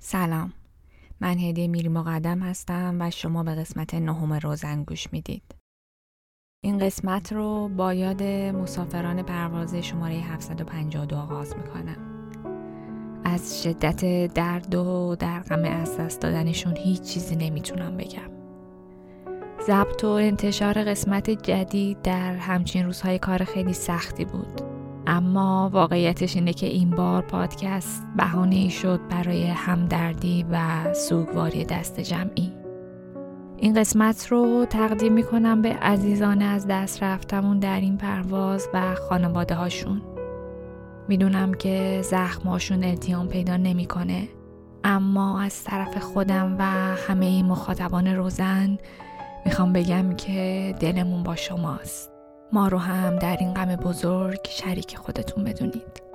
سلام. من هدیه میری مقدم هستم و شما به قسمت نهم روزن گوش می‌دید. این قسمت رو با یاد مسافران پرواز شماره 752 آغاز می‌کنم. از شدت درد و در غم از دست دادنشون هیچ چیزی نمی‌تونم بگم. ضبط و انتشار قسمت جدید در همچین روزهای کار خیلی سختی بود. اما واقعیتش اینه که این بار پادکست بهانه ای شد برای همدردی و سوگواری دست جمعی. این قسمت رو تقدیم می‌کنم به عزیزان از دست رفتمون در این پرواز و خانواده هاشون می‌دونم که زخماشون التیام پیدا نمی‌کنه اما از طرف خودم و همه مخاطبان روزن می‌خوام بگم که دلمون با شماست. ما رو هم در این غم بزرگ شریک خودتون بدونید.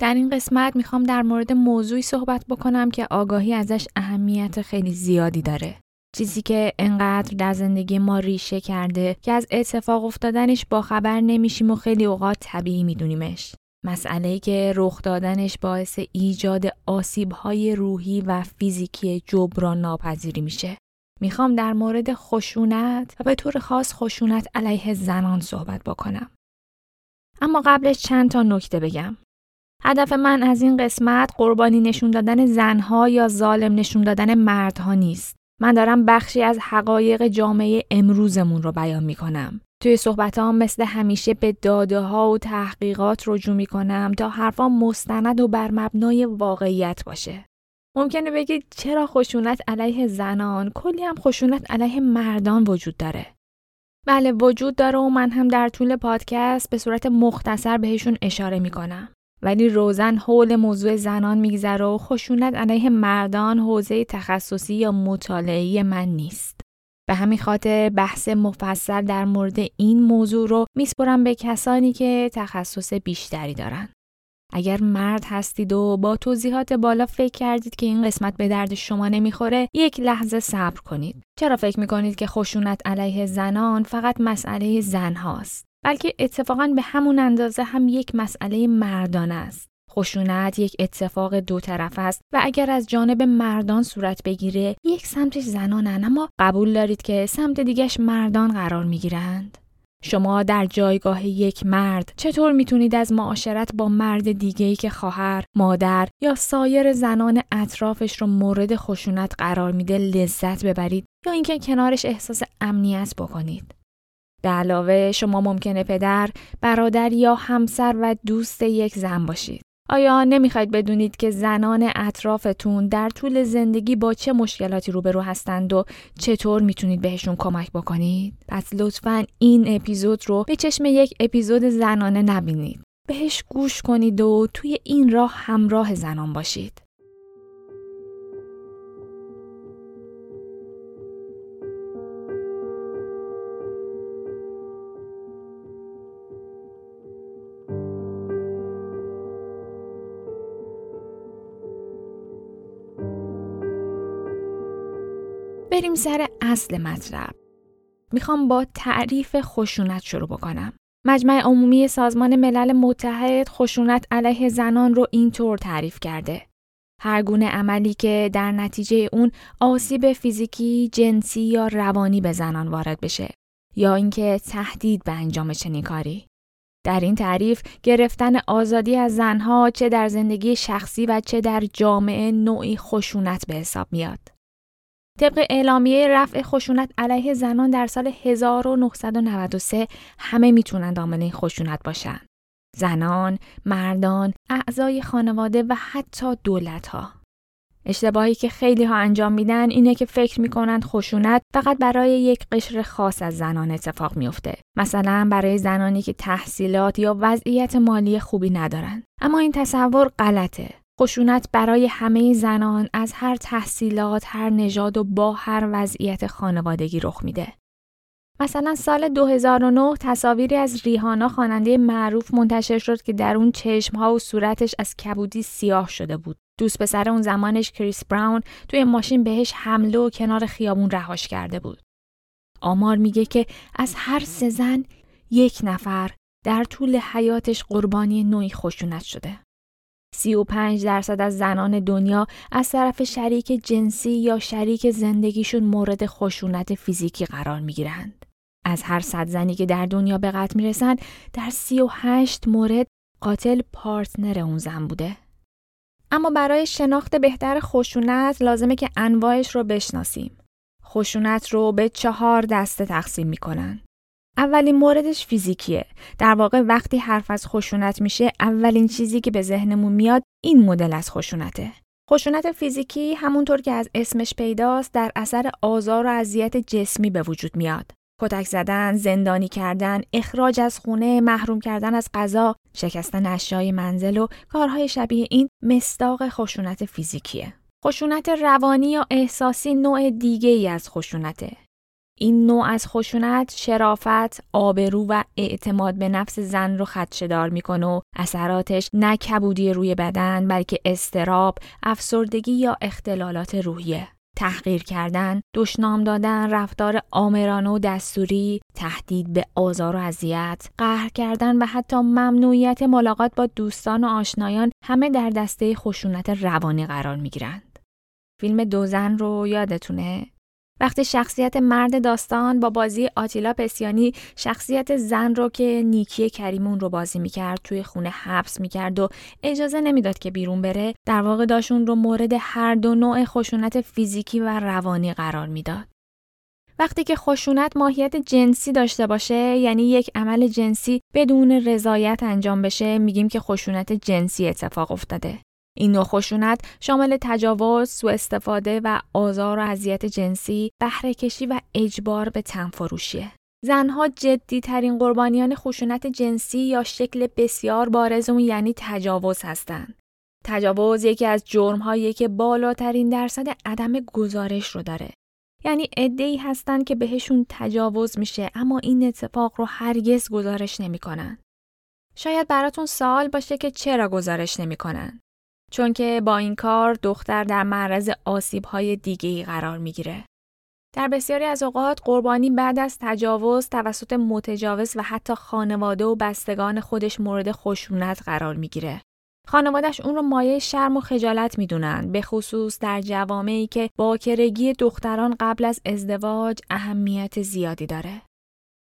در این قسمت می‌خوام در مورد موضوعی صحبت بکنم که آگاهی ازش اهمیت خیلی زیادی داره. چیزی که انقدر در زندگی ما ریشه کرده که از اتفاق افتادنش با خبر نمیشیم و خیلی اوقات طبیعی میدونیمش. مسئله که رخ دادنش باعث ایجاد آسیبهای روحی و فیزیکی جبران ناپذیری میشه. می‌خوام در مورد خشونت و به طور خاص خشونت علیه زنان صحبت بکنم. اما قبلش چند تا نکته بگم. هدف من از این قسمت قربانی نشون دادن زنها یا ظالم نشون دادن مردها نیست. من دارم بخشی از حقایق جامعه امروزمون رو بیان می کنم. توی صحبت ها مثل همیشه به داده ها و تحقیقات رجوع می کنم تا حرفا مستند و بر مبنای واقعیت باشه. ممکنه بگید چرا خشونت علیه زنان کلی هم خشونت علیه مردان وجود داره. بله وجود داره و من هم در طول پادکست به صورت مختصر بهشون اشاره می کنم. ولی روزن حول موضوع زنان میگذره و خشونت علیه مردان حوزه تخصصی یا مطالعه من نیست. به همین خاطر بحث مفصل در مورد این موضوع رو میسپرم به کسانی که تخصص بیشتری دارن. اگر مرد هستید و با توضیحات بالا فکر کردید که این قسمت به درد شما نمی‌خوره یک لحظه صبر کنید. چرا فکر می‌کنید که خشونت علیه زنان فقط مسئله زن هاست؟ بلکه اتفاقا به همون اندازه هم یک مسئله مردان است. خشونت یک اتفاق دو طرف است و اگر از جانب مردان صورت بگیره یک سمتش زنانن اما قبول دارید که سمت دیگش مردان قرار می‌گیرند شما در جایگاه یک مرد چطور می‌تونید از معاشرت با مرد دیگه‌ای که خواهر، مادر یا سایر زنان اطرافش رو مورد خشونت قرار میده لذت ببرید یا اینکه کنارش احساس امنیت بکنید؟ به علاوه شما ممکنه پدر، برادر یا همسر و دوست یک زن باشید. آیا نمی‌خواید بدونید که زنان اطرافتون در طول زندگی با چه مشکلاتی روبرو هستند و چطور می‌تونید بهشون کمک بکنید؟ پس لطفا این اپیزود رو به چشم یک اپیزود زنانه نبینید. بهش گوش کنید و توی این راه همراه زنان باشید. بریم سر اصل مطلب. می‌خوام با تعریف خشونت شروع بکنم. مجمع عمومی سازمان ملل متحد خشونت علیه زنان رو اینطور تعریف کرده. هر گونه عملی که در نتیجه اون آسیب فیزیکی، جنسی یا روانی به زنان وارد بشه یا اینکه تهدید به انجام چنین کاری. در این تعریف گرفتن آزادی از زنها چه در زندگی شخصی و چه در جامعه نوعی خشونت به حساب میاد. طبق اعلامیه رفع خشونت علیه زنان در سال 1993 همه می‌تونن دامنه خشونت باشن. زنان، مردان، اعضای خانواده و حتی دولت ها. اشتباهی که خیلی ها انجام میدن اینه که فکر می‌کنند خشونت فقط برای یک قشر خاص از زنان اتفاق میفته. مثلا برای زنانی که تحصیلات یا وضعیت مالی خوبی ندارن. اما این تصور غلطه. خشونت برای همه زنان از هر تحصیلات، هر نژاد و با هر وضعیت خانوادگی رخ میده. مثلا سال 2009 تصاویری از ریهانا خواننده معروف منتشر شد که در اون چشمها و صورتش از کبودی سیاه شده بود. دوست پسر اون زمانش کریس براون توی ماشین بهش حمله و کنار خیابون رهاش کرده بود. آمار میگه که از هر سه زن یک نفر در طول حیاتش قربانی نوعی خشونت شده. 35 درصد از زنان دنیا از طرف شریک جنسی یا شریک زندگیشون مورد خشونت فیزیکی قرار می گیرند. از هر صد زنی که در دنیا به قتل می رسند در 38 مورد قاتل پارتنر اون زن بوده. اما برای شناخت بهتر خشونت لازمه که انواعش رو بشناسیم. خشونت رو به چهار دسته تقسیم می‌کنن. اولین موردش فیزیکیه. در واقع وقتی حرف از خشونت میشه اولین چیزی که به ذهنمون میاد این مدل از خشونته. خشونت فیزیکی همونطور که از اسمش پیداست در اثر آزار و اذیت جسمی به وجود میاد. کتک زدن، زندانی کردن، اخراج از خونه، محروم کردن از غذا، شکستن اشیای منزل و کارهای شبیه این مصداق خشونت فیزیکیه. خشونت روانی یا احساسی نوع دیگه ای از خشونته. این نوع از خشونت شرافت، آبرو و اعتماد به نفس زن رو خدشدار می‌کنه و اثراتش نه کبودی روی بدن بلکه استراب، افسردگی یا اختلالات روحیه. تحقیر کردن، دشنام دادن، رفتار آمرانه و دستوری، تهدید به آزار و اذیت، قهر کردن و حتی ممنوعیت ملاقات با دوستان و آشنایان همه در دسته خشونت روانی قرار می گیرند. فیلم دو زن رو یادتونه؟ وقتی شخصیت مرد داستان با بازی آتیلا پسیانی شخصیت زن رو که نیکی کریمون رو بازی می‌کرد توی خونه حبس می‌کرد و اجازه نمی‌داد که بیرون بره در واقع داشون رو مورد هر دو نوع خشونت فیزیکی و روانی قرار می‌داد. وقتی که خشونت ماهیت جنسی داشته باشه یعنی یک عمل جنسی بدون رضایت انجام بشه میگیم که خشونت جنسی اتفاق افتاده. این نوع خشونت شامل تجاوز، سوء استفاده و آزار و اذیت جنسی، بهره و اجبار به تنفروشیه. زنها جدی ترین قربانیان خشونت جنسی یا شکل بسیار بارز اون یعنی تجاوز هستند. تجاوز یکی از جرمهایی که بالاترین درصد عدم گزارش رو داره. یعنی ای هستند که بهشون تجاوز میشه اما این اتفاق رو هرگز گزارش نمی‌کنن. شاید براتون سوال باشه که چرا گزارش نمی‌کنن. چون که با این کار دختر در معرض آسیب‌های دیگه‌ای قرار می‌گیره. در بسیاری از اوقات قربانی بعد از تجاوز توسط متجاوز و حتی خانواده و بستگان خودش مورد خشونت قرار می‌گیره. خانوادش اون رو مایه شرم و خجالت می‌دونن به خصوص در جوامعی که باکرگی دختران قبل از ازدواج اهمیت زیادی داره.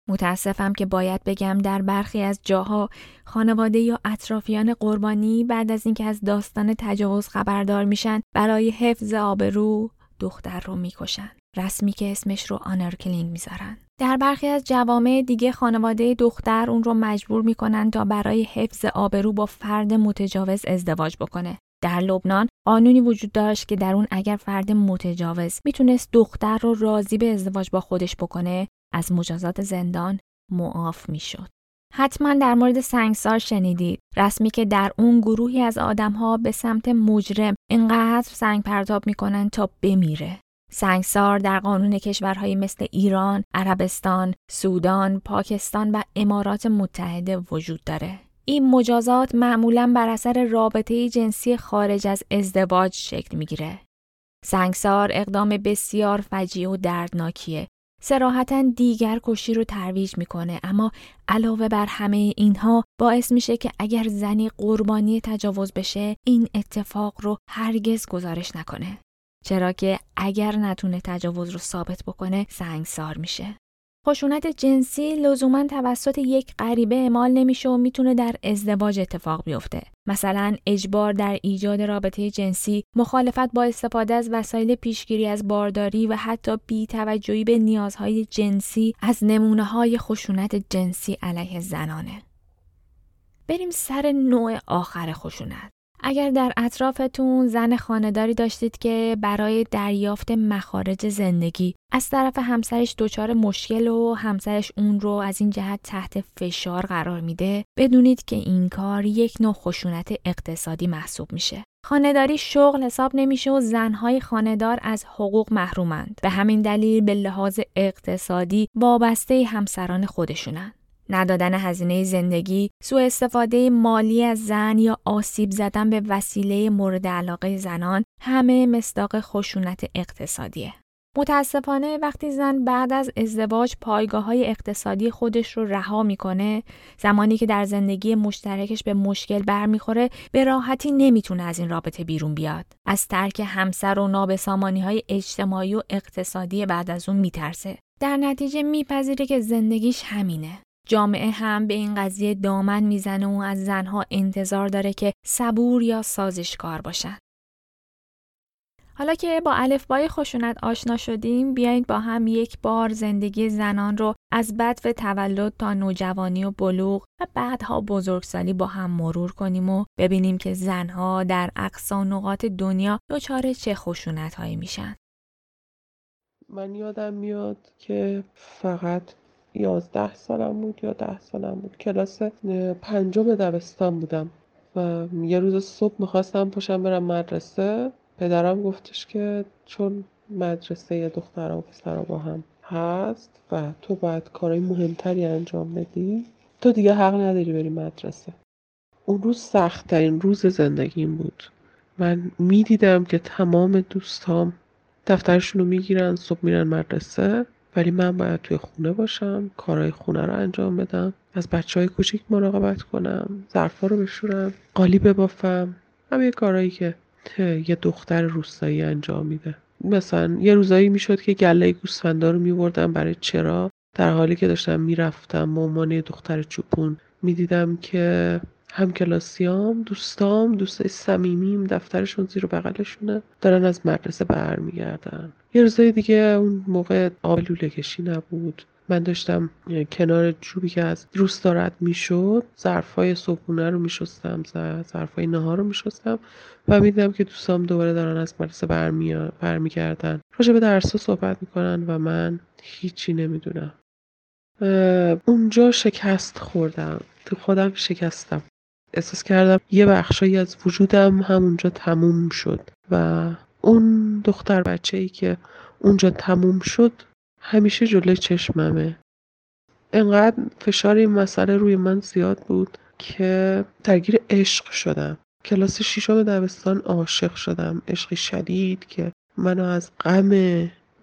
متاسفم که باید بگم در برخی از جاها خانواده یا اطرافیان قربانی بعد از اینکه از داستان تجاوز خبردار میشن برای حفظ آبرو دختر رو می‌کشن. رسمی که اسمش رو آنر کلینگ می‌ذارن. در برخی از جوامع دیگه خانواده دختر اون رو مجبور می‌کنن تا برای حفظ آبرو با فرد متجاوز ازدواج بکنه. در لبنان قانونی وجود داشت که در اون اگر فرد متجاوز می‌تونست دختر رو راضی به ازدواج با خودش بکنه از مجازات زندان معاف می‌شد. حتما در مورد سنگسار شنیدید رسمی که در اون گروهی از آدمها به سمت مجرم اینقدر سنگ پرتاب می‌کنن تا بمیره. سنگسار در قانون کشورهایی مثل ایران، عربستان، سودان، پاکستان و امارات متحده وجود داره. این مجازات معمولا بر اثر رابطه جنسی خارج از ازدواج شکل می‌گیره. سنگسار اقدام بسیار فجیع و دردناکیه سراحتا دیگر کشی رو ترویج می‌کنه. اما علاوه بر همه اینها باعث میشه که اگر زنی قربانی تجاوز بشه این اتفاق رو هرگز گزارش نکنه. چرا که اگر نتونه تجاوز رو ثابت بکنه سنگسار میشه. خشونت جنسی لزوما توسط یک غریبه اعمال نمیشه و می‌تونه در ازدواج اتفاق بیفته. مثلا اجبار در ایجاد رابطه جنسی، مخالفت با استفاده از وسایل پیشگیری از بارداری و حتی بیتوجهی به نیازهای جنسی از نمونه های خشونت جنسی علیه زنانه. بریم سر نوع آخر خشونت. اگر در اطرافتون زن خانداری داشتید که برای دریافت مخارج زندگی از طرف همسرش دچار مشکل و همسرش اون رو از این جهت تحت فشار قرار میده بدونید که این کار یک نوع خشونت اقتصادی محسوب میشه خانهداری شغل حساب نمیشه و زنهای خانهدار از حقوق محرومند. به همین دلیل به لحاظ اقتصادی وابسته همسران خودشونن. ندادن هزینه زندگی، سوء استفاده مالی از زن یا آسیب زدن به وسیله مورد علاقه زنان همه مصداق خشونت اقتصادیه. متاسفانه وقتی زن بعد از ازدواج پایگاه های اقتصادی خودش رو رها می‌کنه زمانی که در زندگی مشترکش به مشکل برمیخوره به راحتی نمی‌تونه از این رابطه بیرون بیاد. از ترک همسر و نابسامانی های اجتماعی و اقتصادی بعد از اون میترسه. در نتیجه میپذیره که زندگیش همینه. جامعه هم به این قضیه دامن می‌زنه و از زنها انتظار داره که صبور یا سازشکار باشن. حالا که با الفبای خشونت آشنا شدیم بیایید با هم یک بار زندگی زنان رو از بدو تولد تا نوجوانی و بلوغ و بعدها بزرگسالی با هم مرور کنیم و ببینیم که زنها در اقصا نقاط دنیا دچار چه خشونت هایی میشن. من یادم میاد که فقط یازده سالم بود یا ده سالم بود. کلاس پنجم دبستان بودم. و یه روز صبح می‌خواستم پاشم برم مدرسه. پدرم گفتش که چون مدرسه دخترها و پسرها با هم هست و تو باید کارهای مهمتری انجام بدی تو دیگه حق نداری بری مدرسه. اون روز سختترین روز زندگیم بود. من می‌دیدم که تمام دوستام دفترشون رو می‌گیرن صبح میرن مدرسه. ولی من باید توی خونه باشم کارهای خونه رو انجام بدم از بچه های کوچیک مراقبت کنم ظرفا رو بشورم قالی ببافم. همه کارهایی که یه دختر روستایی انجام میده. مثلا یه روزایی می‌شد که گله گوسفندا رو میوردم برای چرا در حالی که داشتم می‌رفتم به عنوان دختر چوپون می‌دیدم که همکلاسیام دوستام دوستای صمیمیم دفترشون زیر بغلشونه. دارن از مدرسه برمیگردن. یه روزای دیگه اون موقع آب لوله کشی نبود. من داشتم کنار جوبی که از روستا رد می‌شد ظرفای صبحونه رو میشستم ظرفای نهار رو میشستم و می‌دیدم که دوستام دوباره دارن از مدرسه برمیگردن. راجع به درس صحبت می‌کنن و من هیچی نمی‌دونم. اونجا شکست خوردم. تو خودم شکستم. احساس کردم یه بخشایی از وجودم همونجا تموم شد و اون دختر بچه ای که اونجا تموم شد همیشه جلوی چشممه. انقدر فشار این مسئله روی من زیاد بود که درگیر عشق شدم. کلاس شیشم دبستان عاشق شدم. عشقی شدید که منو از غم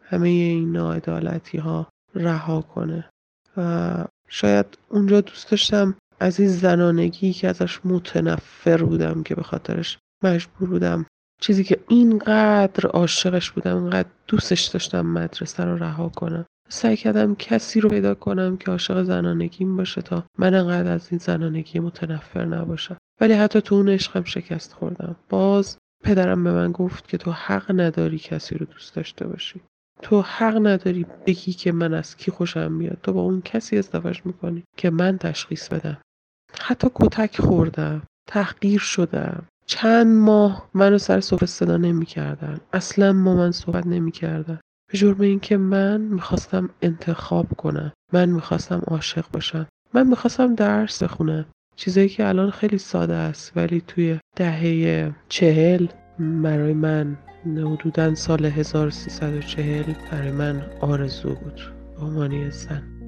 همه این ناعدالتی ها رها کنه. و شاید اونجا دوست داشتم از این زنانگی که ازش متنفر بودم که به خاطرش مجبور بودم. چیزی که اینقدر عاشقش بودم اینقدر دوستش داشتم مدرسه رو رها کنم. سعی کردم کسی رو پیدا کنم که عاشق زنانگیم باشه تا من انقدر از این زنانگی متنفر نباشم. ولی حتی تو اون عشقم شکست خوردم. باز پدرم به من گفت که تو حق نداری کسی رو دوست داشته باشی. تو حق نداری بگی که من از کی خوشم میاد. تو با اون کسی ازدواج می‌کنی که من تشخیص بدم. حتی کتک خوردم تحقیر شدم. چند ماه منو سر صبح صدا نمی‌کردن. اصلا با من صحبت نمی‌کردن. به جرم اینکه من می‌خواستم انتخاب کنم. من می‌خواستم عاشق باشم. من می‌خواستم درس بخونم. چیزایی که الان خیلی ساده است ولی توی دهه چهل برای من حدودا سال 1340 برای من آرزو بود. به عنوان زن.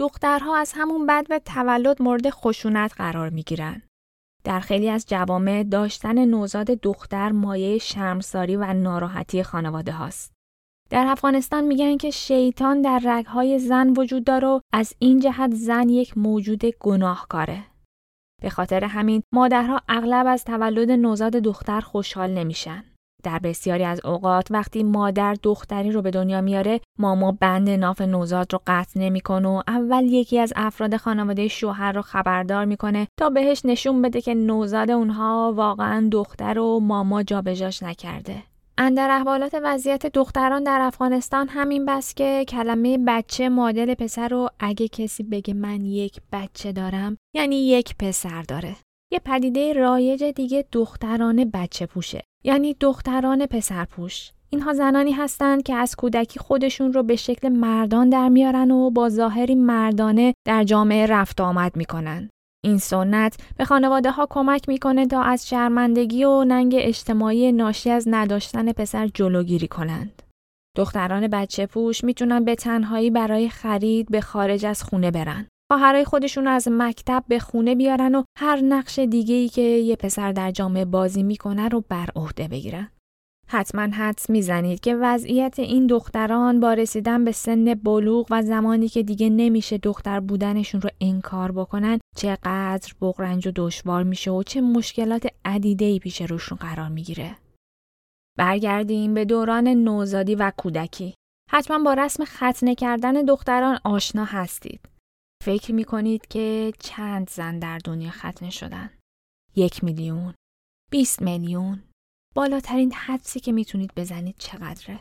دخترها از همون بد و تولد مورد خشونت قرار می گیرن. در خیلی از جوامع داشتن نوزاد دختر مایه شرمساری و ناراحتی خانواده هاست. در افغانستان میگن که شیطان در رگهای زن وجود داره و از این جهت زن یک موجود گناهکاره. به خاطر همین مادرها اغلب از تولد نوزاد دختر خوشحال نمیشن. در بسیاری از اوقات وقتی مادر دختری رو به دنیا میاره ماما بند ناف نوزاد رو قطع نمی‌کنه و اول یکی از افراد خانواده شوهر رو خبردار می‌کنه تا بهش نشون بده که نوزاد اونها واقعا دختر و ماما جابجاش نکرده. اندر احوالات وضعیت دختران در افغانستان همین بس که کلمه بچه مادل پسر رو اگه کسی بگه من یک بچه دارم یعنی یک پسر داره. یه پدیده رایج دیگه دختران بچه پوشه یعنی دختران پسرپوش اینها زنانی هستند که از کودکی خودشون رو به شکل مردان در میارن و با ظاهری مردانه در جامعه رفت آمد می‌کنن. این سنت به خانواده ها کمک می‌کنه تا از شرمندگی و ننگ اجتماعی ناشی از نداشتن پسر جلوگیری کنند. دختران بچه پوش می‌تونن به تنهایی برای خرید به خارج از خونه برن. خواهرای خودشون از مکتب به خونه بیارن و هر نقش دیگه ای که یه پسر در جامعه بازی می‌کنه رو بر عهده بگیرن. حتما حدس می‌زنید که وضعیت این دختران با رسیدن به سن بلوغ و زمانی که دیگه نمیشه دختر بودنشون رو انکار بکنن چقدر بغرنج و دشوار میشه و چه مشکلات عدیده پیش روشون قرار می‌گیره. برگردیم به دوران نوزادی و کودکی. حتما با رسم ختنه کردن دختران آشنا هستید. فکر می کنید که چند زن در دنیا ختنه شدن؟ یک میلیون؟ 20 میلیون؟ بالاترین حدسی که می‌تونید بزنید چقدره؟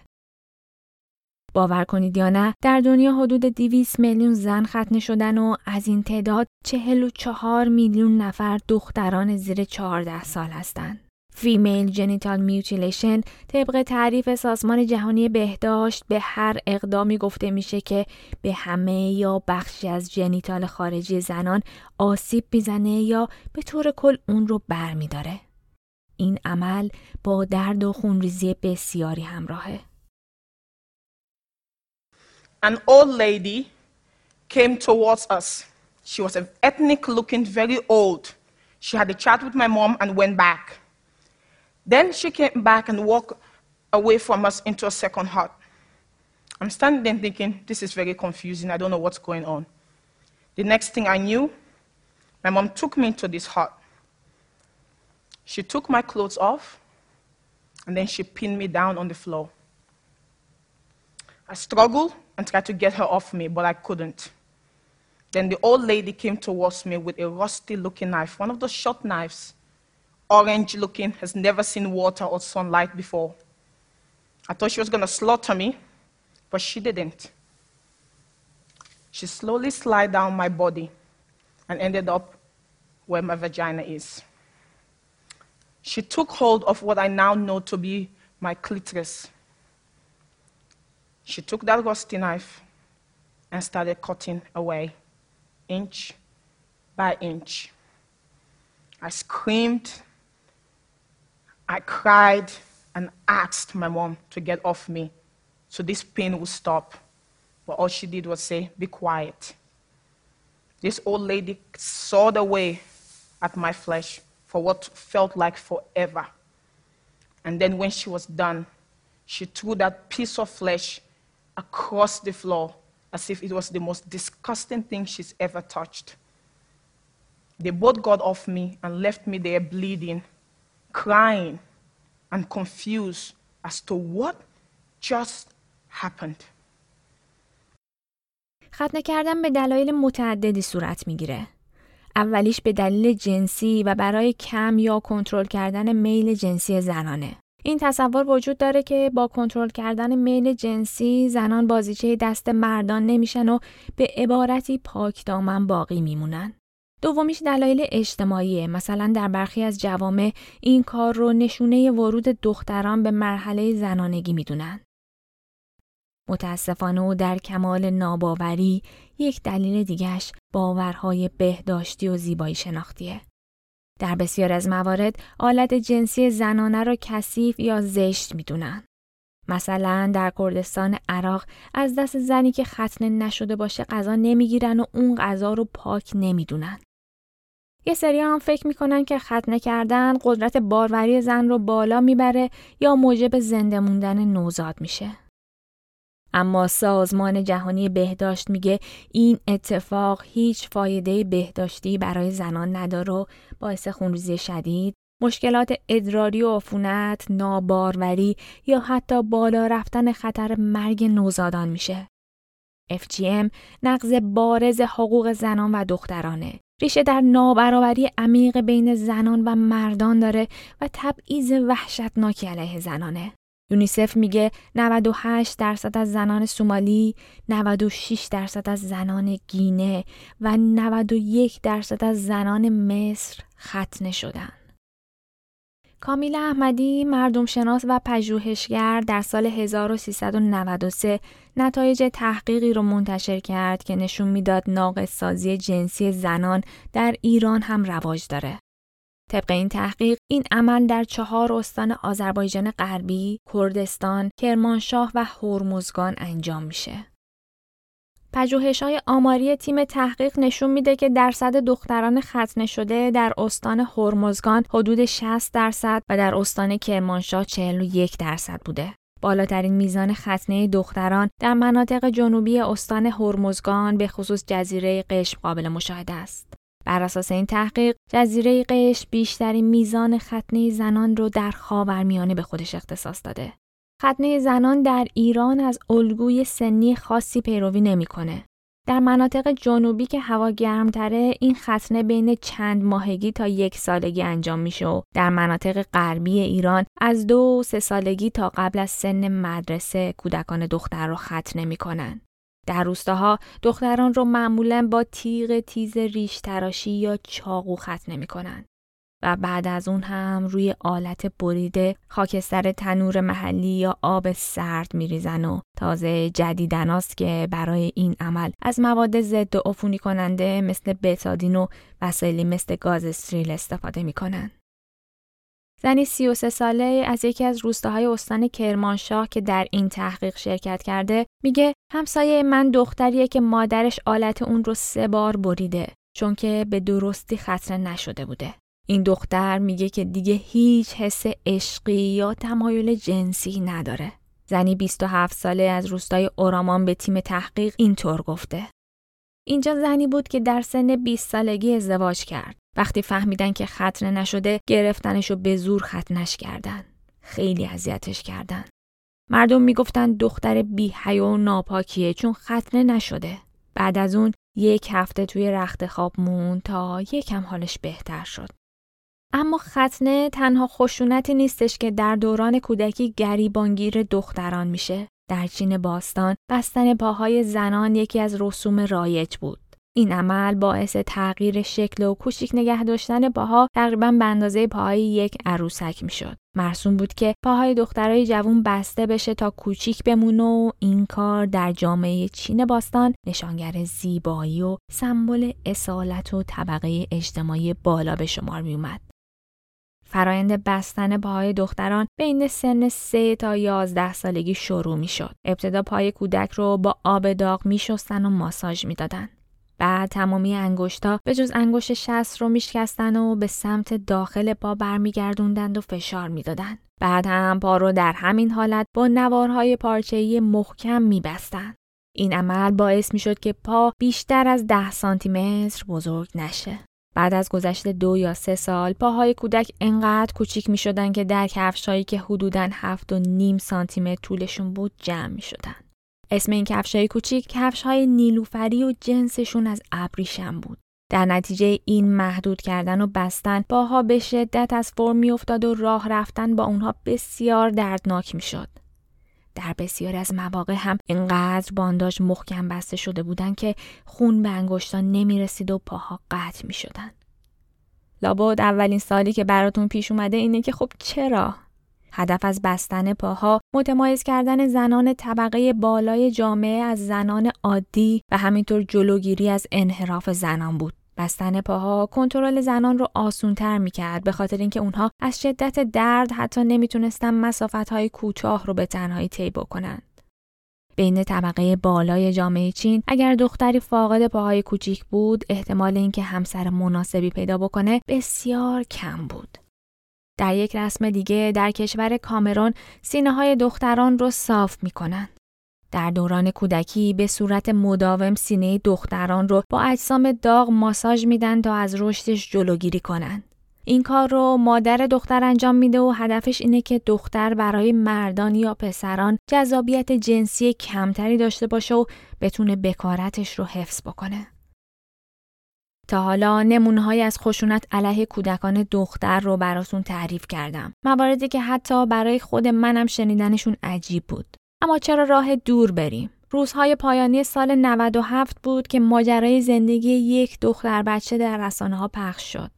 باور کنید یا نه در دنیا حدود 200 میلیون زن ختنه شدن و از این تعداد 44 میلیون نفر دختران زیر 14 سال هستند. Female genital mutilation طبق تعریف سازمان جهانی بهداشت به هر اقدامی گفته میشه که به همه یا بخشی از genital خارجی زنان آسیب می‌زنه یا به طور کل اون رو برمیداره. این عمل با درد و خونریزی بسیاری همراهه. An old lady came towards us. She was ethnic looking, very old. She had a chat with my mom and went back. Then she came back and walked away from us into a second hut. I'm standing there thinking, this is very confusing. I don't know what's going on. The next thing I knew, my mom took me into this hut. She took my clothes off, and then she pinned me down on the floor. I struggled and tried to get her off me, but I couldn't. Then the old lady came towards me with a rusty looking knife, one of those short knives orange looking, has never seen water or sunlight before. I thought she was going to slaughter me, but she didn't. She slowly slid down my body and ended up where my vagina is. She took hold of what I now know to be my clitoris. She took that rusty knife and started cutting away, inch by inch. I screamed I cried and asked my mom to get off me so this pain would stop. But all she did was say, Be quiet. This old lady sawed away at my flesh for what felt like forever. And then when she was done, she threw that piece of flesh across the floor as if it was the most disgusting thing she's ever touched. They both got off me and left me there bleeding crying and confused as to what just happened. ختنه کردن به دلایل متعددی صورت می‌گیره. اولیش به دلیل جنسی و برای کم یا کنترل کردن میل جنسی زنانه. این تصور وجود داره که با کنترل کردن میل جنسی زنان بازیچه دست مردان نمیشن و به عبارتی پاک دامن باقی میمونن. دومیش دلایل اجتماعیه مثلا در برخی از جوامع این کار رو نشونه ورود دختران به مرحله زنانگی می‌دونن. متاسفانه و در کمال ناباوری یک دلیل دیگش باورهای بهداشتی و زیبایی شناختیه. در بسیار از موارد آلت جنسی زنانه را کثیف یا زشت می‌دونن. مثلا در کردستان عراق از دست زنی که ختنه نشده باشه غذا نمی‌گیرن و اون غذا رو پاک نمی‌دونن. یه سری هم فکر می‌کنن که ختنه کردن قدرت باروری زن رو بالا می‌بره یا موجب زنده موندن نوزاد میشه. اما سازمان جهانی بهداشت میگه این اتفاق هیچ فایده بهداشتی برای زنان نداره و باعث خونریزی شدید، مشکلات ادراری و عفونت، ناباروری یا حتی بالا رفتن خطر مرگ نوزادان میشه. FGM نقض بارز حقوق زنان و دخترانه. ریشه در نابرابری عمیق بین زنان و مردان داره و تبعیض وحشتناکی علیه زنانه. یونیسف میگه 98 درصد از زنان سومالی، 96 درصد از زنان گینه و 91 درصد از زنان مصر ختنه شدن. کامیل احمدی مردم شناس و پژوهشگر در سال 1393 نتایج تحقیقی رو منتشر کرد که نشون می‌داد ناقص سازی جنسی زنان در ایران هم رواج داره. طبق این تحقیق این عمل در چهار استان آذربایجان غربی، کردستان، کرمانشاه و هرمزگان انجام میشه. پژوهش های آماری تیم تحقیق نشون میده که درصد دختران ختنه شده در استان هرمزگان حدود 60 درصد و در استان کرمانشاه 41 درصد بوده. بالاترین میزان ختنه دختران در مناطق جنوبی استان هرمزگان به خصوص جزیره قشم قابل مشاهده است. بر اساس این تحقیق جزیره قشم بیشترین میزان ختنه زنان رو در خاورمیانه به خودش اختصاص داده. ختنه زنان در ایران از الگوی سنی خاصی پیروی نمی‌کنه. در مناطق جنوبی که هوا گرمتره این ختنه بین چند ماهگی تا یک سالگی انجام میشه و در مناطق غربی ایران از دو سه سالگی تا قبل از سن مدرسه کودکان دختر رو ختنه می‌کنن. در روستاها دختران رو معمولا با تیغ تیز ریش تراشی یا چاقو ختنه می‌کنن. و بعد از اون هم روی آلت بریده خاکستر تنور محلی یا آب سرد میریزن و تازه جدیدناست که برای این عمل از مواد ضد عفونی کننده مثل بتادین و وسایلی مثل گاز استریل استفاده می‌کنن. زنی 33 ساله از یکی از روستاهای استان کرمانشاه که در این تحقیق شرکت کرده میگه همسایه من دختریه که مادرش آلت اون رو سه بار بریده چون که به درستی خطره نشده بوده. این دختر میگه که دیگه هیچ حس عشقی یا تمایل جنسی نداره. زنی 27 ساله از روستای اورامان به تیم تحقیق اینطور گفته. اینجا زنی بود که در سن 20 سالگی ازدواج کرد. وقتی فهمیدن که ختنه نشده گرفتنشو به زور ختنش کردن. خیلی اذیتش کردن. مردم می‌گفتن دختر بی و ناپاکیه چون ختنه نشده. بعد از اون یک هفته توی رخت خواب مون تا یکم حالش بهتر شد. اما ختنه تنها خشونتی نیستش که در دوران کودکی گریبانگیر دختران میشه. در چین باستان بستن پاهای زنان یکی از رسوم رایج بود. این عمل باعث تغییر شکل و کوچیک نگه داشتن پاها تقریبا به اندازه پاهای یک عروسک می‌شد. مرسوم بود که پاهای دخترای جوون بسته بشه تا کوچیک بمونه و این کار در جامعه چین باستان نشانگر زیبایی و سمبل اصالت و طبقه اجتماعی بالا به شمار می اومد. فرایند بستن پاهای دختران بین سن 3 تا 11 سالگی شروع می شد. ابتدا پای کودک رو با آب داغ می شستن و ماساژ می دادن. بعد تمامی انگشتا به جز انگشت شست رو میشکستن و به سمت داخل پا برمیگردوندند و فشار می‌دادند. بعد هم پا رو در همین حالت با نوارهای پارچه‌ای محکم میبستند. این عمل باعث می‌شد که پا بیشتر از ده سانتی متر بزرگ نشه. بعد از گذشت دو یا سه سال پاهای کودک انقدر کوچیک می شدن که در کفشهایی که حدوداً هفت و نیم سانتیمتر طولشون بود جمع می شدن. اسم این کفشهای کوچیک کفش های نیلوفری و جنسشون از ابریشم بود. در نتیجه این محدود کردن و بستن پاها به شدت از فرم میافتاد و راه رفتن با اونها بسیار دردناک می‌شد. در بسیاری از مواقع هم اینقدر بانداج محکم بسته شده بودند که خون به انگشتان نمی رسید و پاها قطع می شدن. لابد اولین سالی که براتون پیش اومده اینه که خب چرا؟ هدف از بستن پاها متمایز کردن زنان طبقه بالای جامعه از زنان عادی و همینطور جلوگیری از انحراف زنان بود. بستن پاها کنترل زنان رو آسونتر می‌کرد به خاطر اینکه اونها از شدت درد حتی نمی‌تونستن مسافت های کوتاه رو به تنهایی طی بکنند. بین طبقه بالای جامعه چین اگر دختری فاقد پاهای کوچیک بود احتمال اینکه همسر مناسبی پیدا بکنه بسیار کم بود. در یک رسم دیگه در کشور کامرون سینه های دختران رو صاف می‌کنن. در دوران کودکی به صورت مداوم سینه دختران رو با اجسام داغ ماساژ میدن تا از رشدش جلوگیری کنند. این کار رو مادر دختر انجام میده و هدفش اینه که دختر برای مردان یا پسران جذابیت جنسی کمتری داشته باشه و بتونه بکارتش رو حفظ بکنه. تا حالا نمونه از خشونت علیه کودکان دختر رو براتون تعریف کردم. مواردی که حتی برای خود منم شنیدنشون عجیب بود. اما چرا راه دور بریم؟ روزهای پایانی سال 97 بود که ماجرای زندگی یک دختر بچه در رسانه ها پخش شد.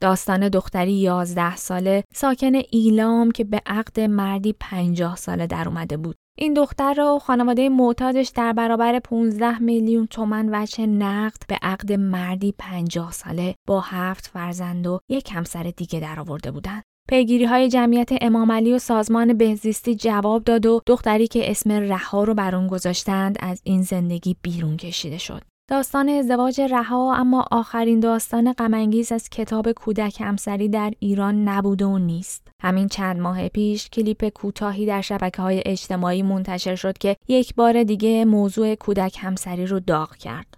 داستان دختری 11 ساله ساکن ایلام که به عقد مردی 50 ساله در اومده بود. این دختر و خانواده معتادش در برابر 15 میلیون تومن وچه نقد به عقد مردی 50 ساله با هفت فرزند و یک همسر دیگه درآورده بودند. پیگیری های جمعیت امام علی و سازمان بهزیستی جواب داد و دختری که اسم رها رو بر اون گذاشتند از این زندگی بیرون کشیده شد. داستان ازدواج رها اما آخرین داستان غمانگیز از کتاب کودک همسری در ایران نبوده و نیست. همین چند ماه پیش کلیپ کوتاهی در شبکه های اجتماعی منتشر شد که یک بار دیگه موضوع کودک همسری رو داغ کرد.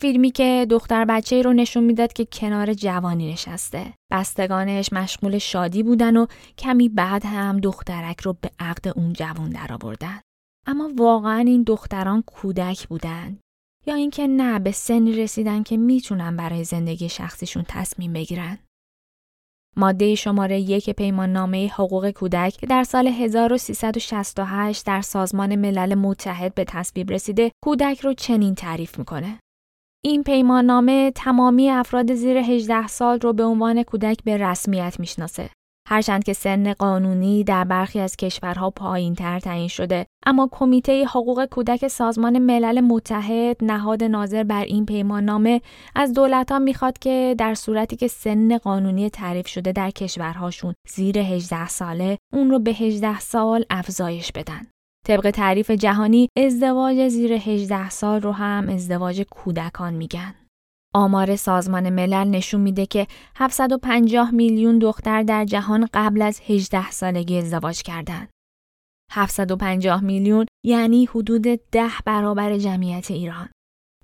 فیلمی که دختر بچه رو نشون می‌داد که کنار جوانی نشسته. بستگانش مشغول شادی بودن و کمی بعد هم دخترک رو به عقد اون جوان درآوردن. اما واقعا این دختران کودک بودن یا اینکه نه به سنی رسیدن که می‌تونن برای زندگی شخصیشون تصمیم بگیرن. ماده شماره یک پیمان نامه حقوق کودک که در سال 1368 در سازمان ملل متحد به تصویب رسیده کودک رو چنین تعریف می‌کنه. این پیمان نامه تمامی افراد زیر 18 سال رو به عنوان کودک به رسمیت می‌شناسه. هرچند که سن قانونی در برخی از کشورها پایین تر تعیین شده اما کمیته حقوق کودک سازمان ملل متحد نهاد ناظر بر این پیمان نامه از دولتها می‌خواد که در صورتی که سن قانونی تعریف شده در کشورهاشون زیر 18 ساله اون رو به 18 سال افزایش بدن طبق تعریف جهانی ازدواج زیر 18 سال رو هم ازدواج کودکان میگن آمار سازمان ملل نشون میده که 750 میلیون دختر در جهان قبل از 18 سالگی ازدواج کردند. 750 میلیون یعنی حدود 10 برابر جمعیت ایران.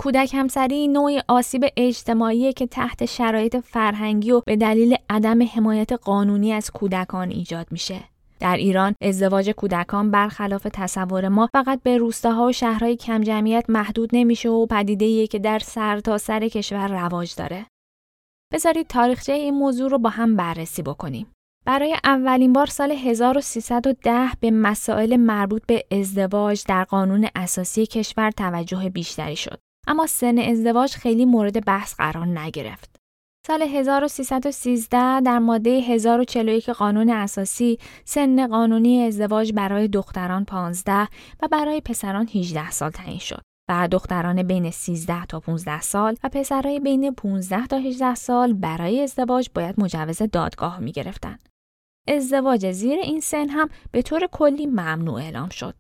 کودک همسری نوعی آسیب اجتماعی که تحت شرایط فرهنگی و به دلیل عدم حمایت قانونی از کودکان ایجاد میشه. در ایران ازدواج کودکان برخلاف تصور ما فقط به روستاها و شهرهای کم جمعیت محدود نمیشه و پدیده که در سر تا سر کشور رواج داره. بذارید تاریخچه این موضوع رو با هم بررسی بکنیم. برای اولین بار سال 1310 به مسائل مربوط به ازدواج در قانون اساسی کشور توجه بیشتری شد. اما سن ازدواج خیلی مورد بحث قرار نگرفت. سال 1313 در ماده 1041 قانون اساسی سن قانونی ازدواج برای دختران 15 و برای پسران 18 سال تعیین شد. و دختران بین 13 تا 15 سال و پسرای بین 15 تا 18 سال برای ازدواج باید مجوز دادگاه می گرفتن. ازدواج زیر این سن هم به طور کلی ممنوع اعلام شد.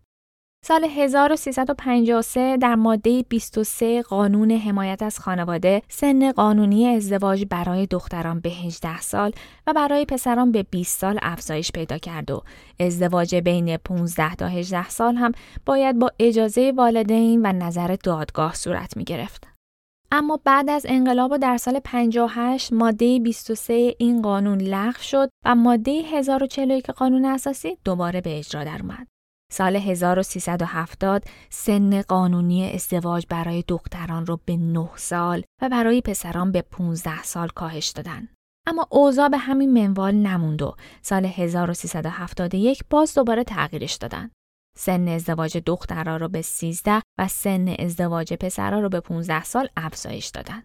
سال 1353 در ماده 23 قانون حمایت از خانواده سن قانونی ازدواج برای دختران به 18 سال و برای پسران به 20 سال افزایش پیدا کرد و ازدواج بین 15 تا 18 سال هم باید با اجازه والدین و نظر دادگاه صورت می گرفت. اما بعد از انقلاب و در سال 58 ماده 23 این قانون لغو شد و ماده 1041 قانون اساسی دوباره به اجرا درآمد. سال 1370 سن قانونی ازدواج برای دختران رو به 9 سال و برای پسران به 15 سال کاهش دادن. اما اوضاع به همین منوال نموند و سال 1371 باز دوباره تغییرش دادن. سن ازدواج دخترها رو به 13 و سن ازدواج پسرها رو به 15 سال افزایش دادن.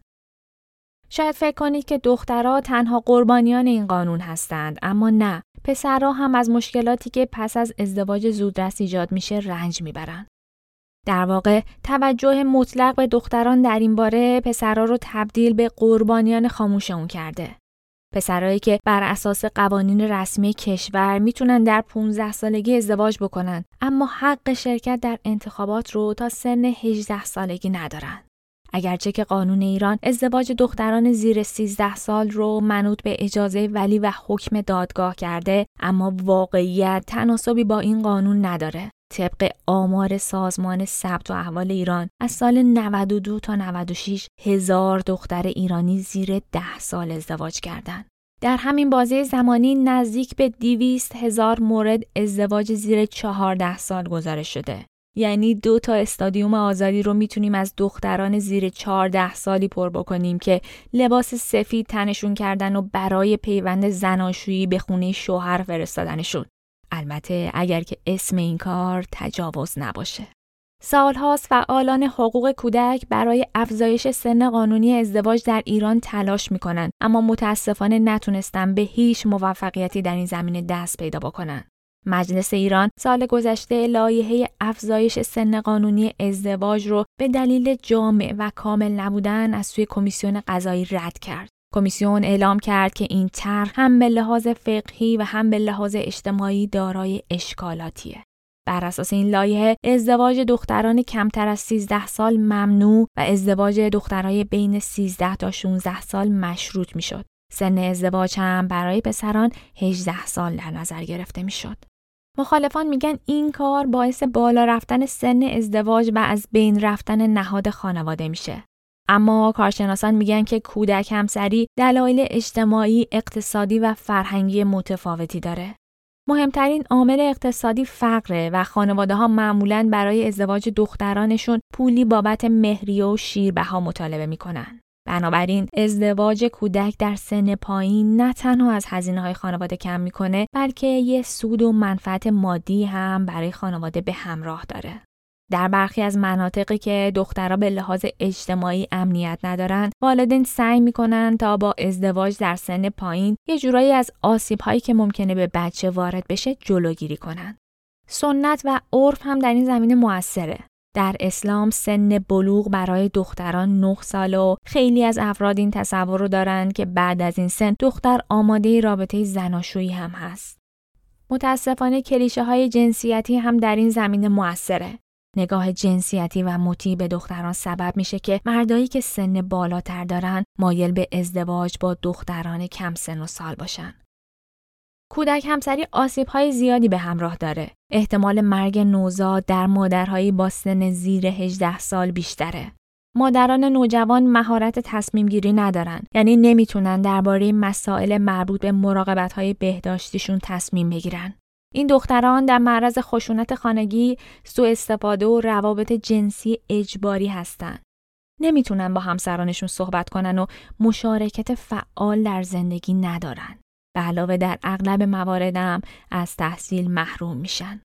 شاید فکر کنید که دخترها تنها قربانیان این قانون هستند اما نه پسرها هم از مشکلاتی که پس از ازدواج زودرس ایجاد میشه رنج می‌برن. در واقع توجه مطلق به دختران در این باره پسرها رو تبدیل به قربانیان خاموش اون کرده. پسرایی که بر اساس قوانین رسمی کشور می‌تونن در 15 سالگی ازدواج بکنن اما حق شرکت در انتخابات رو تا سن 18 سالگی ندارن. اگرچه که قانون ایران ازدواج دختران زیر 13 سال رو منوط به اجازه ولی و حکم دادگاه کرده اما واقعیت تناسبی با این قانون نداره. طبق آمار سازمان ثبت و احوال ایران از سال 92 تا 96 هزار دختر ایرانی زیر 10 سال ازدواج کردند. در همین بازه زمانی نزدیک به 200 هزار مورد ازدواج زیر 14 سال گزارش شده. یعنی دو تا استادیوم آزادی رو می‌تونیم از دختران زیر 14 سالی پر بکنیم که لباس سفید تنشون کردن و برای پیوند زناشویی به خونه شوهر فرستادنشون. البته اگر که اسم این کار تجاوز نباشه. سالهاست فعالان حقوق کودک برای افزایش سن قانونی ازدواج در ایران تلاش می‌کنند اما متاسفانه نتونستن به هیچ موفقیتی در این زمینه دست پیدا بکنن. مجلس ایران سال گذشته لایحه افزایش سن قانونی ازدواج رو به دلیل جامع و کامل نبودن از سوی کمیسیون قضایی رد کرد. کمیسیون اعلام کرد که این طرح هم به لحاظ فقهی و هم به لحاظ اجتماعی دارای اشکالاتیه. بر اساس این لایحه ازدواج دختران کمتر از 13 سال ممنوع و ازدواج دخترای بین 13 تا 16 سال مشروط می‌شد. سن ازدواج هم برای پسران 18 سال در نظر گرفته می‌شد. مخالفان میگن این کار باعث بالا رفتن سن ازدواج و از بین رفتن نهاد خانواده میشه. اما کارشناسان میگن که کودک همسری دلایل اجتماعی، اقتصادی و فرهنگی متفاوتی داره. مهمترین عامل اقتصادی فقره و خانواده ها معمولا برای ازدواج دخترانشون پولی بابت مهریه و شیربها مطالبه می‌کنن. بنابراین ازدواج کودک در سن پایین نه تنها از هزینه های خانواده کم می‌کنه بلکه یه سود و منفعت مادی هم برای خانواده به همراه داره. در برخی از مناطقی که دخترها به لحاظ اجتماعی امنیت ندارن، والدین سعی می‌کنن تا با ازدواج در سن پایین یه جورایی از آسیب هایی که ممکنه به بچه وارد بشه جلوگیری کنن. سنت و عرف هم در این زمینه موثره. در اسلام سن بلوغ برای دختران 9 سال و خیلی از افراد این تصور رو دارن که بعد از این سن دختر آماده رابطه زناشویی هم هست. متاسفانه کلیشه های جنسیتی هم در این زمینه موثره. نگاه جنسیتی و مطیع به دختران سبب میشه که مردایی که سن بالاتر دارن مایل به ازدواج با دختران کم سن و سال باشن. کودک همسری آسیب های زیادی به همراه داره. احتمال مرگ نوزاد در مادرهایی با سن زیر 18 سال بیشتره. مادران نوجوان مهارت تصمیم گیری ندارن یعنی نمی‌تونن درباره مسائل مربوط به مراقبت های بهداشتیشون تصمیم بگیرن. این دختران در معرض خشونت خانگی، سوء استفاده و روابط جنسی اجباری هستند. نمی‌تونن با همسرانشون صحبت کنن و مشارکت فعال در زندگی ندارن. به علاوه در اغلب مواردم از تحصیل محروم میشن.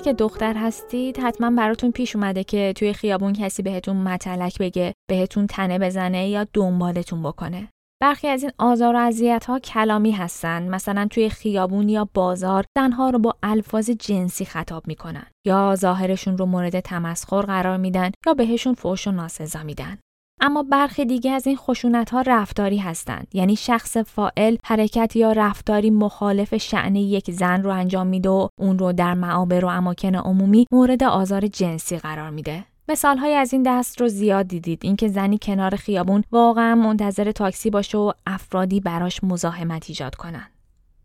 اگر که دختر هستید حتما براتون پیش اومده که توی خیابون کسی بهتون متلک بگه بهتون تنه بزنه یا دنبالتون بکنه. برخی از این آزار و اذیت ها کلامی هستند مثلا توی خیابون یا بازار زنها رو با الفاظ جنسی خطاب می‌کنن یا ظاهرشون رو مورد تمسخر قرار میدن یا بهشون فوش و ناسزا میدن. اما برخی دیگه از این خشونت ها رفتاری هستند. یعنی شخص فائل حرکت یا رفتاری مخالف شعن یک زن رو انجام میده و اون رو در معابر و اماکن عمومی مورد آزار جنسی قرار میده. مثال های از این دست رو زیاد دیدید. اینکه زنی کنار خیابون واقعا منتظر تاکسی باشه و افرادی براش مزاحمت ایجاد کنن.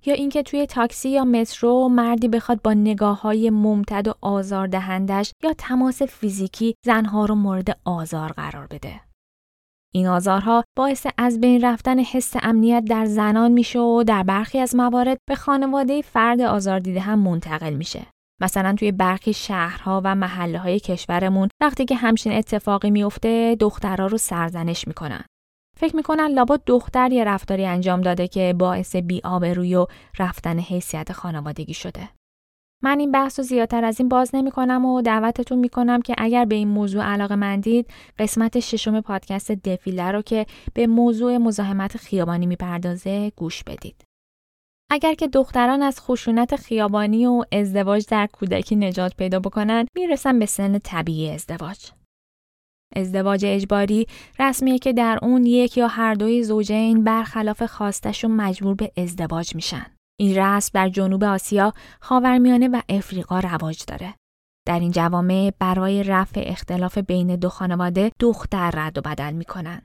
یا اینکه توی تاکسی یا مترو مردی بخواد با نگاه های ممتد و آزاردهندش یا تماس فیزیکی زنها رو مورد آزار قرار بده. این آزارها باعث از بین رفتن حس امنیت در زنان میشه و در برخی از موارد به خانواده فرد آزار دیده هم منتقل میشه. مثلا توی برخی شهرها و محله های کشورمون وقتی که همچین اتفاقی میفته دخترها رو سرزنش می‌کنن. فکر می‌کنن لابا دختر یه رفتاری انجام داده که باعث بیآبرویی و رفتن حیثیت خانوادگی شده. من این بحث رو زیادتر از این باز نمی کنم و دعوتتون می کنم که اگر به این موضوع علاقه مندید قسمت ششم پادکست دفیله رو که به موضوع مزاحمت خیابانی می‌پردازه گوش بدید. اگر که دختران از خشونت خیابانی و ازدواج در کودکی نجات پیدا بکنن می‌رسن به سن طبیعی ازدواج. ازدواج اجباری رسمیه که در اون یک یا هر دوی زوجین برخلاف خواستشون مجبور به ازدواج میشن. این رسم در جنوب آسیا، خاورمیانه و افریقا رواج داره. در این جوامع برای رفع اختلاف بین دو خانواده دختر رد و بدل می‌کنن.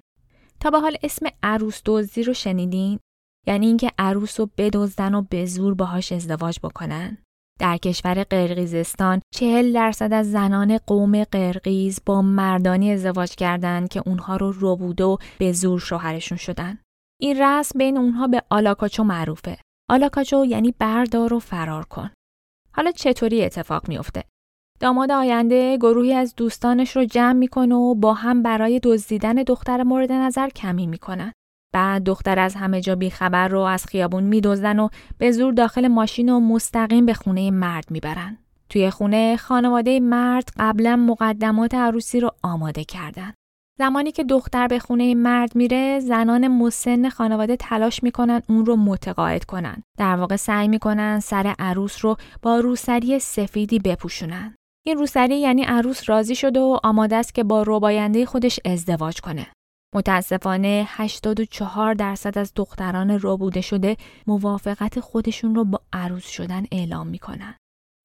تا به حال اسم عروس دزدی رو شنیدین؟ یعنی اینکه عروس رو بدزدن و به زور باهاش ازدواج بکنن. در کشور قرقیزستان چهل درصد از زنان قوم قرقیز با مردانی ازدواج کردند که اونها رو روبوده و به زور شوهرشون شدن. این رسم بین اونها به آلاکاچو معروفه. آلاکاچو یعنی بردار و فرار کن. حالا چطوری اتفاق میافته؟ داماد آینده گروهی از دوستانش رو جمع می‌کنه و با هم برای دزدیدن دختر مورد نظر کمی می‌کنن. بعد دختر از همه جا بیخبر رو از خیابون میدزدن و به زور داخل ماشین و مستقیم به خونه مرد می‌برن. توی خونه خانواده مرد قبلا مقدمات عروسی رو آماده کردن. زمانی که دختر به خونه مرد میره زنان مسن خانواده تلاش می‌کنن اون رو متقاعد کنن. در واقع سعی می‌کنن سر عروس رو با روسری سفیدی بپوشونن. این روسری یعنی عروس راضی شده و آماده است که با روباینده خودش ازدواج کنه. متاسفانه 84 درصد از دختران روبوده شده موافقت خودشون رو با عروس شدن اعلام می‌کنن.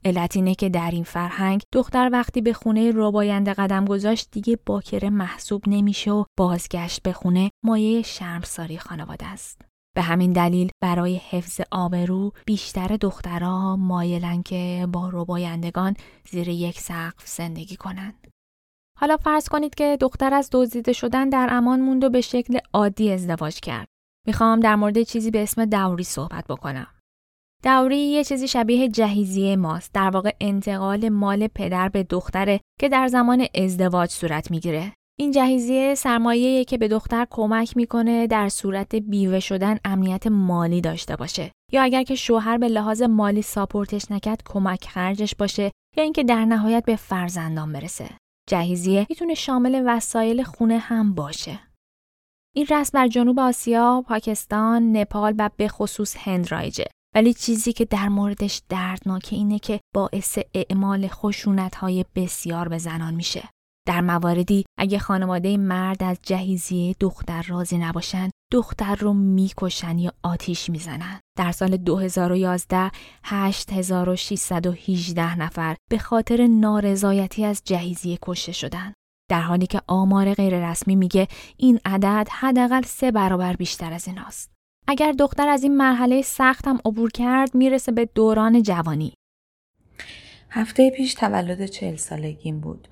علت اینه که در این فرهنگ دختر وقتی به خونه روباینده قدم گذاشت دیگه باکره محسوب نمیشه و بازگشت به خونه مایه شرمساری خانواده است. به همین دلیل برای حفظ آبرو بیشتر دخترها مایلن که با روبایندگان زیر یک سقف زندگی کنند. حالا فرض کنید که دختر از دزدیده شدن در امان موند و به شکل عادی ازدواج کرد. می‌خوام در مورد چیزی به اسم دوری صحبت بکنم. دوری یه چیزی شبیه جهیزیه ماست. در واقع انتقال مال پدر به دختره که در زمان ازدواج صورت می‌گیره. این جهیزیه سرمایه‌ای که به دختر کمک می‌کنه در صورت بیوه شدن امنیت مالی داشته باشه. یا اگر که شوهر به لحاظ مالی ساپورتش نکرد کمک خرجش باشه یا اینکه در نهایت به فرزندان برسه. جهیزیه می‌تونه شامل وسایل خونه هم باشه. این رسم در جنوب آسیا، پاکستان، نپال و به خصوص هند رایجه. ولی چیزی که در موردش دردناکه اینه که باعث اعمال خشونت های بسیار به زنان میشه. در مواردی اگه خانواده مرد از جهیزیه دختر راضی نباشن دختر رو می‌کشن یا آتیش می‌زنن. در سال 2011 8618 نفر به خاطر نارضایتی از جهیزیه کشته شدن. در حالی که آمار غیررسمی میگه این عدد حداقل سه برابر بیشتر از ایناست. اگر دختر از این مرحله سخت هم عبور کرد می‌رسه به دوران جوانی. هفته پیش تولد چهل سالگیم بود.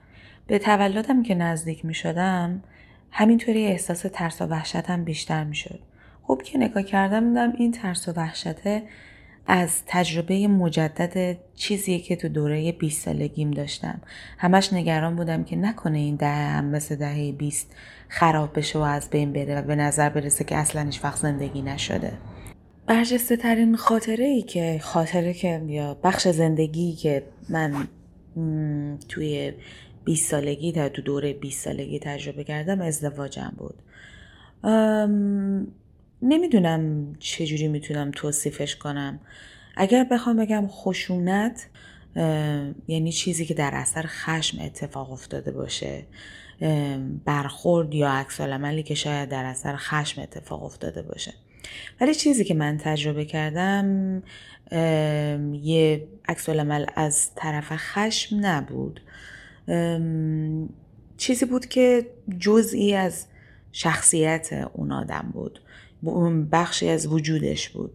به تولدم که نزدیک می شدم همینطوری احساس ترس و وحشتم بیشتر می شد. خوب که نگاه کردم دیدم این ترس و وحشته از تجربه مجدد چیزیه که تو دوره 20 سالگیم داشتم. همش نگران بودم که نکنه این دهه هم مثل دهه 20 خراب بشه و از بین بره و به نظر برسه که اصلا هیچ وقت زندگی نشده. برجسته ترین خاطره ای که خاطره که یا بخش زندگی که من توی 20 سالگی تا تو دوره 20 سالگی تجربه کردم ازدواجم بود. نمی‌دونم چجوری می‌تونم توصیفش کنم. اگر بخوام بگم خشونت یعنی چیزی که در اثر خشم اتفاق افتاده باشه برخورد یا عکس عملی که شاید در اثر خشم اتفاق افتاده باشه. ولی چیزی که من تجربه کردم یه عکس عمل از طرف خشم نبود. چیزی بود که جزئی از شخصیت اون آدم بود. بخشی از وجودش بود.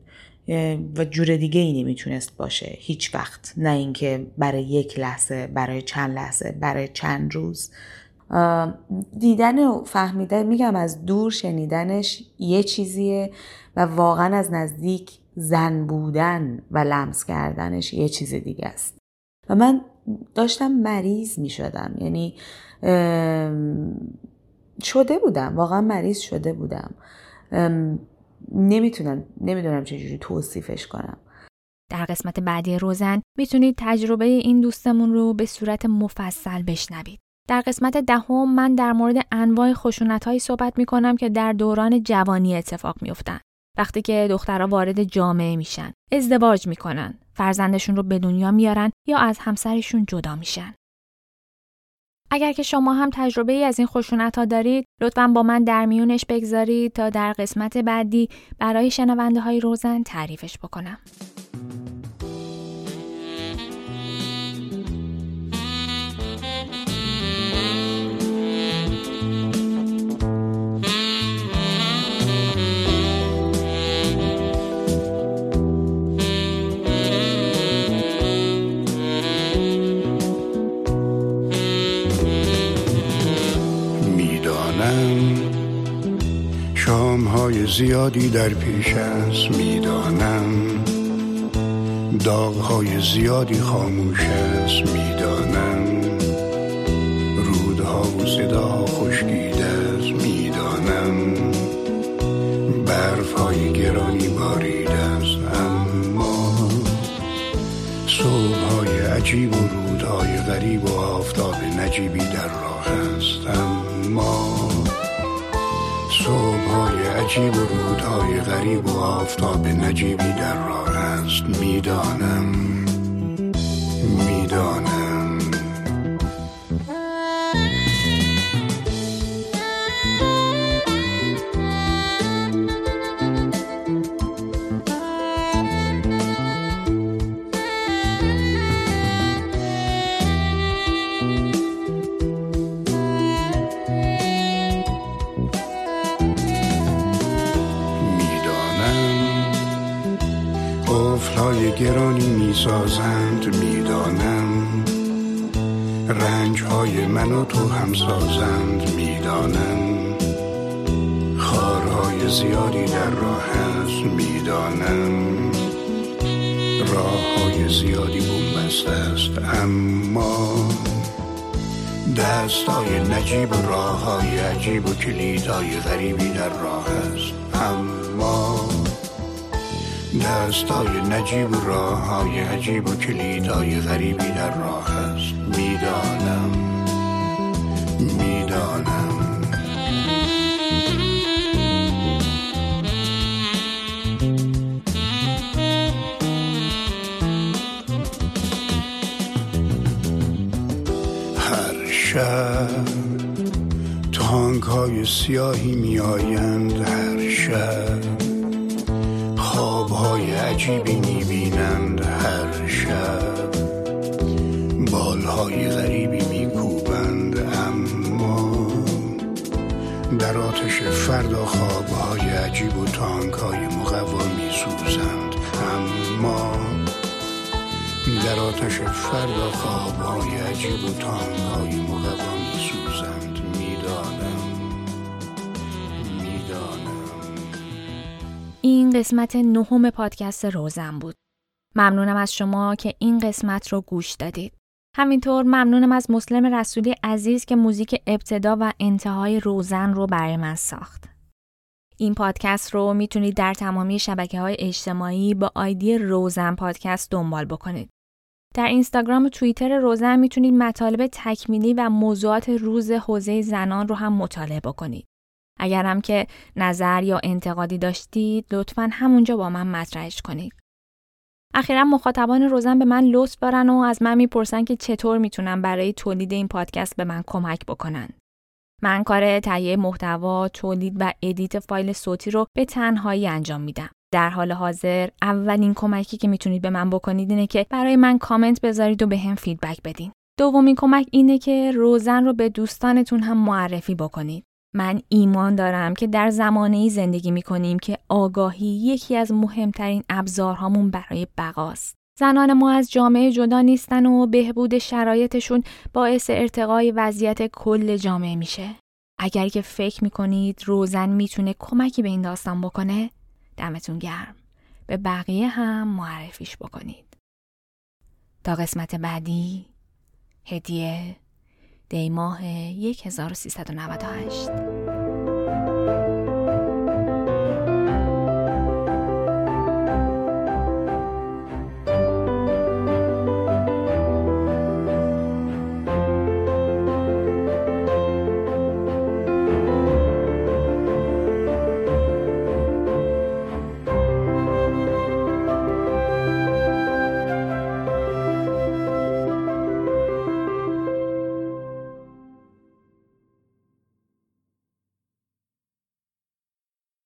و جور دیگه ای نمی‌تونست باشه. هیچ وقت. نه اینکه برای یک لحظه برای چند لحظه برای چند روز. دیدن و فهمیدن میگم از دور شنیدنش یه چیزیه و واقعا از نزدیک زن بودن و لمس کردنش یه چیز دیگه است. و من داشتم مریض می شدم یعنی شده بودم. واقعا مریض شده بودم. نمی‌تونم نمی‌دونم چجوری توصیفش کنم در قسمت بعدی روزن می‌تونید تجربه این دوستمون رو به صورت مفصل بشنوید. در قسمت دهم من در مورد انواع خشونت هایی صحبت می کنم که در دوران جوانی اتفاق میافتند. وقتی که دخترها وارد جامعه میشن، ازدواج می‌کنن، فرزندشون رو به دنیا میارن یا از همسرشون جدا میشن. اگر که شما هم تجربه ای از این خشونت ها دارید لطفا با من در میونش بگذارید تا در قسمت بعدی برای شنونده های روزن تعریفش بکنم. زیادی در پیش است می‌دانم. داغهای زیادی خاموش است می‌دانم. رودها و صداها خشکیده است می‌دانم. برفهای گرانی بارید است اما صبحهای عجیب و رودهای غریب و آفتاب نجیبی در راه است اما عجیب و رودهای غریب و آفتاب نجیبی در راه است می‌دانم. می‌دانم. می‌سازند می‌دانم. رنج های من و تو هم سازند می‌دانم. خارهای زیادی در راه است می‌دانم. راه های زیادی بومبست است اما دستای نجیب و راه های عجیب و کلیدهای غریبی در راه است اما دستای نجیب و راه های عجیب و کلیدهای غریبی در راه است. می‌دانم. می‌دانم. هر شب تانک های سیاهی میآیند هر شب عجیبی می‌بینند هر شب؟ بالهای غریبی میکوبند اما در آتش فردا خوابهای عجیب و تانکهای مقوا میسوزند اما در آتش فردا خوابهای عجیب و تانکهای قسمت نهم پادکست روزن بود. ممنونم از شما که این قسمت رو گوش دادید. همینطور ممنونم از مسلم رسولی عزیز که موزیک ابتدا و انتهای روزن رو برای من ساخت. این پادکست رو می‌تونید در تمامی شبکه های اجتماعی با آیدی روزن پادکست دنبال بکنید. در اینستاگرام و توییتر روزن می‌تونید مطالب تکمیلی و موضوعات روز حوزه زنان رو هم مطالعه بکنید. اگرم که نظر یا انتقادی داشتید لطفا همونجا با من مطرحش کنید. اخیرا مخاطبان روزن به من لطف دارن و از من می‌پرسن که چطور می‌تونم برای تولید این پادکست به من کمک بکنن. من کار تهیه محتوا، تولید و edit فایل صوتی رو به تنهایی انجام میدم. در حال حاضر اولین کمکی که می‌تونید به من بکنید اینه که برای من کامنت بذارید و بهم feedback بدین. دومین کمک اینه که روزن رو به دوستانتون هم معرفی بکنید. من ایمان دارم که در زمانه زندگی می کنیم که آگاهی یکی از مهمترین ابزارهامون برای بقاست. زنان ما از جامعه جدا نیستن و بهبود شرایطشون باعث ارتقای وضعیت کل جامعه میشه. اگر که فکر می‌کنید روزن می‌تونه کمکی به این داستان بکنه دمتون گرم. به بقیه هم معرفیش بکنید. تا قسمت بعدی هدیه دی ماه 1398